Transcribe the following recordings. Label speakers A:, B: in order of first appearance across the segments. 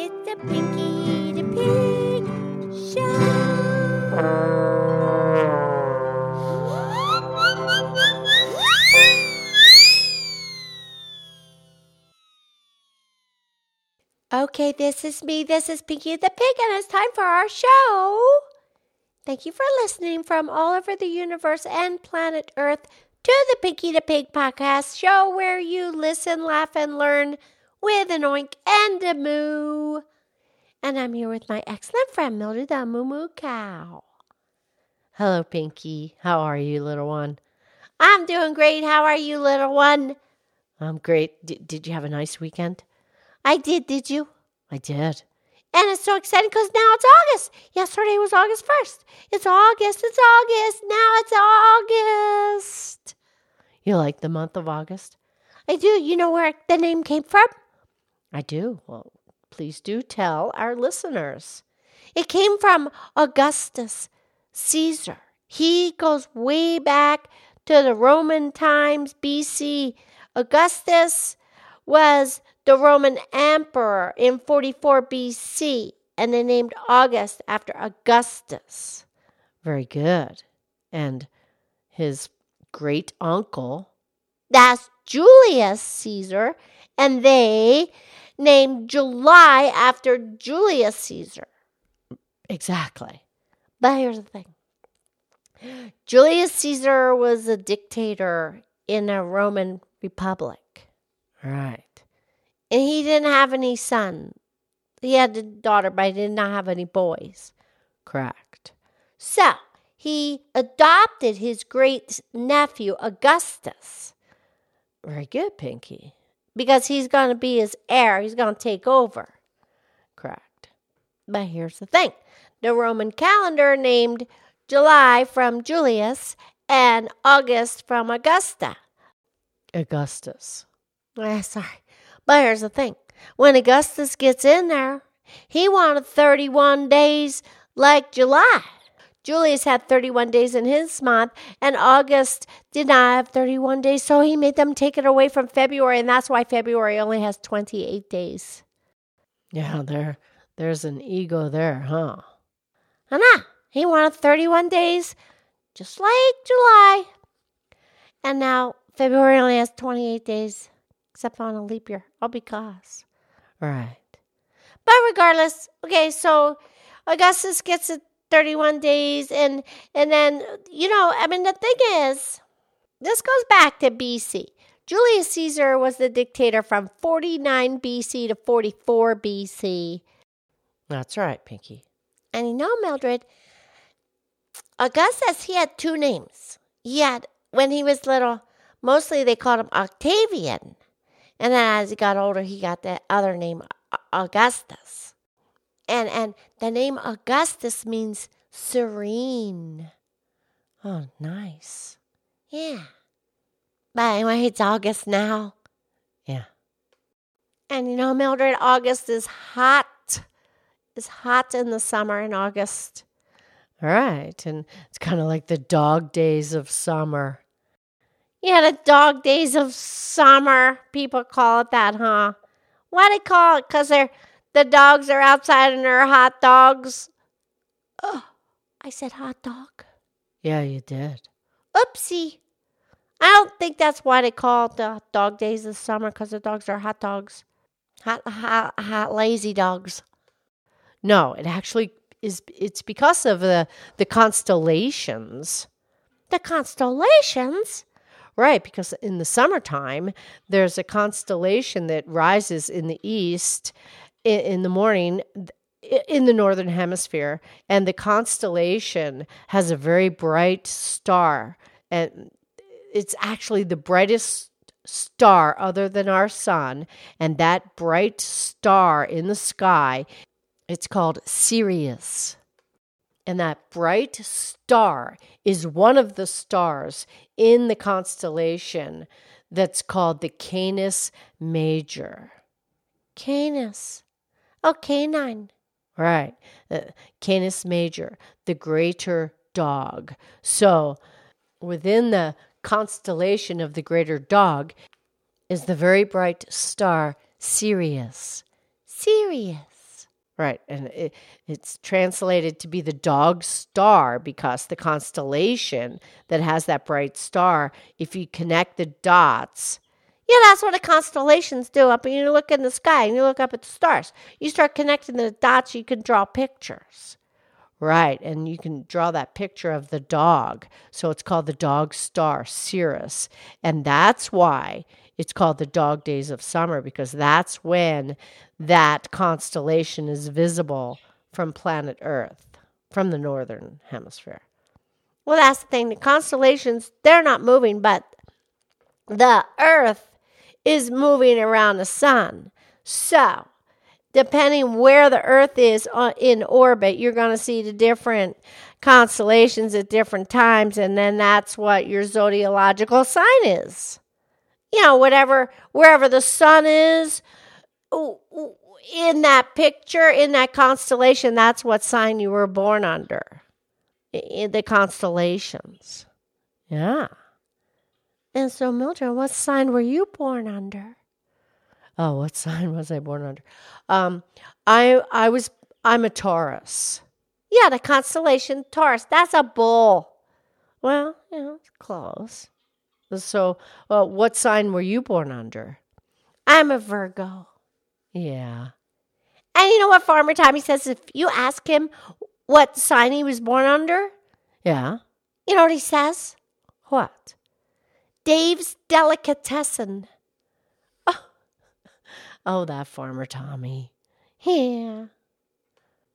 A: It's the Pinky the Pig Show. Okay, this is me. This is Pinky the Pig, and it's time for our show. Thank you for listening from all over the universe and planet Earth to the Pinky the Pig podcast show where you listen, laugh, and learn with an oink and a moo. And I'm here with my excellent friend Mildred the Moo Moo Cow.
B: Hello, Pinky. How are you, little one?
A: I'm doing great. How are you, little one?
B: I'm great. D- did you have a nice weekend?
A: I did. Did you?
B: I did.
A: And it's so exciting because now it's August. Yesterday was August 1st. It's August. It's August. Now it's August.
B: You like the month of August?
A: I do. You know where the name came from?
B: I do. Well, please do tell our listeners.
A: It came from Augustus Caesar. He goes way back to the Roman times, BC. Augustus was the Roman emperor in 44 BC, and they named August after Augustus.
B: Very good. And his great uncle,
A: that's Julius Caesar, and they named July after Julius Caesar.
B: Exactly.
A: But here's the thing Julius Caesar was a dictator in a Roman republic.
B: Right.
A: And he didn't have any son. He had a daughter, but he did not have any boys.
B: Correct.
A: So he adopted his great nephew, Augustus.
B: Very good, Pinky.
A: Because he's going to be his heir, he's going to take over.
B: Correct.
A: But here's the thing the Roman calendar named July from Julius and August from Augusta.
B: Augustus.
A: Ah, sorry. But here's the thing when Augustus gets in there, he wanted 31 days like July. Julius had 31 days in his month, and August did not have 31 days, so he made them take it away from February, and that's why February only has 28 days.
B: Yeah, there, there's an ego there, huh?
A: And ah, he wanted 31 days, just like July. And now February only has 28 days, except on a leap year, all because.
B: Right.
A: But regardless, okay, so Augustus gets it 31 days and and then you know i mean the thing is this goes back to bc julius caesar was the dictator from 49 bc to 44 bc
B: that's right pinky.
A: And you know mildred augustus he had two names. He had when he was little mostly they called him octavian. And then as he got older he got that other name augustus and and the name Augustus means serene.
B: Oh, nice.
A: Yeah. But anyway, it's August now.
B: Yeah.
A: And you know, Mildred, August is hot. It's hot in the summer in August.
B: All right. And it's kind of like the dog days of summer.
A: Yeah, the dog days of summer. People call it that, huh? Why do they call it? Because they're the dogs are outside and they're hot dogs. Oh, I said hot dog.
B: Yeah, you did.
A: Oopsie. I don't think that's why they call it the dog days of summer because the dogs are hot dogs. Hot, hot, hot, lazy dogs.
B: No, it actually is. It's because of the the constellations.
A: The constellations.
B: Right, because in the summertime, there's a constellation that rises in the east in, the morning in the northern hemisphere and the constellation has a very bright star and it's actually the brightest star other than our sun and that bright star in the sky it's called Sirius and that bright star is one of the stars in the constellation that's called the Canis Major.
A: Canis. Oh, canine.
B: Right. Uh, Canis major, the greater dog. So, within the constellation of the greater dog is the very bright star Sirius.
A: Sirius.
B: Right. And it, it's translated to be the dog star because the constellation that has that bright star, if you connect the dots, yeah, that's what the constellations do. Up and you look in the sky and you look up at the stars. You start connecting the dots, you can draw pictures. Right, and you can draw that picture of the dog. So it's called the dog star, Sirius. And that's why it's called the dog days of summer, because that's when that constellation is visible from planet Earth, from the northern hemisphere. Well, that's the thing. The constellations, they're not moving, but the Earth is moving around the sun. So depending where the Earth is uh, in orbit, you're going to see the different constellations at different times, and then that's what your zodiacal sign is. You know, whatever, wherever the sun is in that picture, in that constellation, that's what sign you were born under. In the constellations. Yeah. And so, Mildred, what sign were you born under? Oh, what sign was I born under? Um, I I was I'm a Taurus. Yeah, the constellation Taurus. That's a bull. Well, you know, it's close. So, uh, what sign were you born under? I'm a Virgo. Yeah. And you know what Farmer Tommy says? If you ask him what sign he was born under, yeah. You know what he says? What? Dave's delicatessen. Oh, oh that farmer Tommy. Yeah.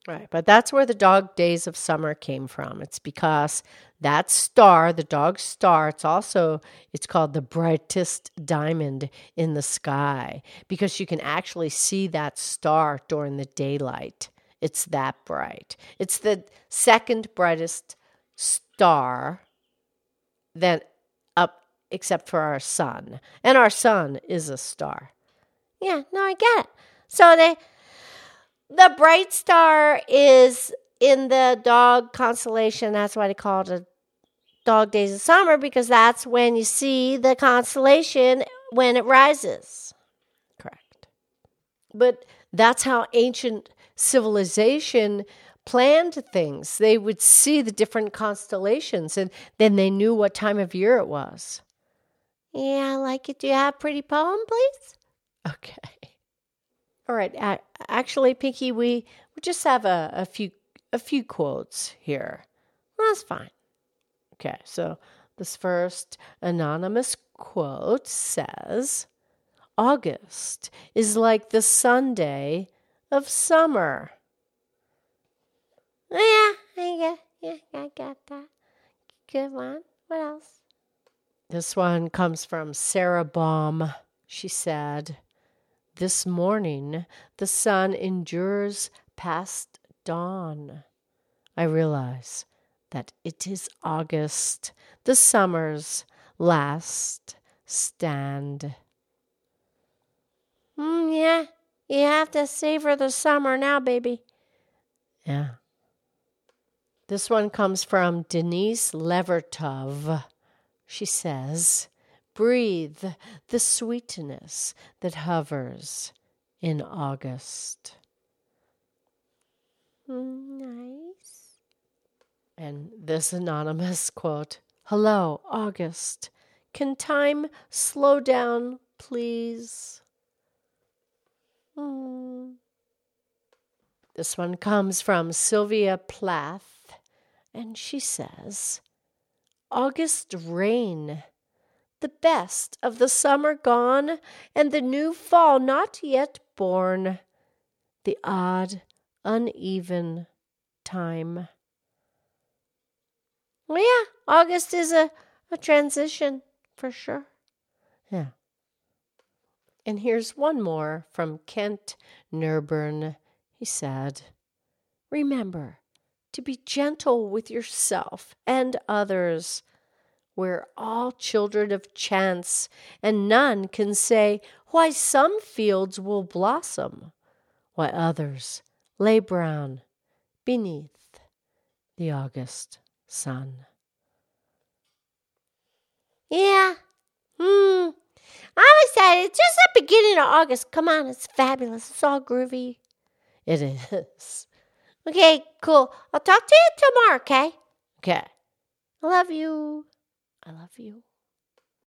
B: Right, but that's where the dog days of summer came from. It's because that star, the dog star, it's also it's called the brightest diamond in the sky because you can actually see that star during the daylight. It's that bright. It's the second brightest star up except for our sun. And our sun is a star. Yeah, no, I get it. So they the bright star is in the dog constellation. That's why they call it a dog days of summer because that's when you see the constellation when it rises. Correct. But that's how ancient civilization planned things. They would see the different constellations and then they knew what time of year it was. Yeah, I like it. Do you have a pretty poem, please? Okay. All right. Actually, Pinky, we, we just have a, a few a few quotes here. that's fine. Okay. So this first anonymous quote says, "August is like the Sunday of summer." Yeah, I got, yeah, I got that. Good one. What else? This one comes from Sara Baume. She said, this morning, the sun endures past dawn. I realize that it is August, the summer's last stand. Mm, yeah, you have to savor the summer now, baby. Yeah. This one comes from Denise Levertov. She says, Breathe the sweetness that hovers in August. Nice. And this anonymous quote Hello, August. Can time slow down, please? Mm. This one comes from Sylvia Plath, and she says August rain the best of the summer gone, and the new fall not yet born, the odd, uneven time. Well, yeah, August is a, a transition for sure. Yeah. And here's one more from Kent Nerburn. He said, Remember to be gentle with yourself and others we're all children of chance, and none can say why some fields will blossom, why others lay brown beneath the August sun. Yeah. Hmm. I'm excited. It's just the beginning of August. Come on, it's fabulous. It's all groovy. It is.
A: Okay, cool. I'll talk to you tomorrow, okay?
B: Okay.
A: I love you.
B: I love you.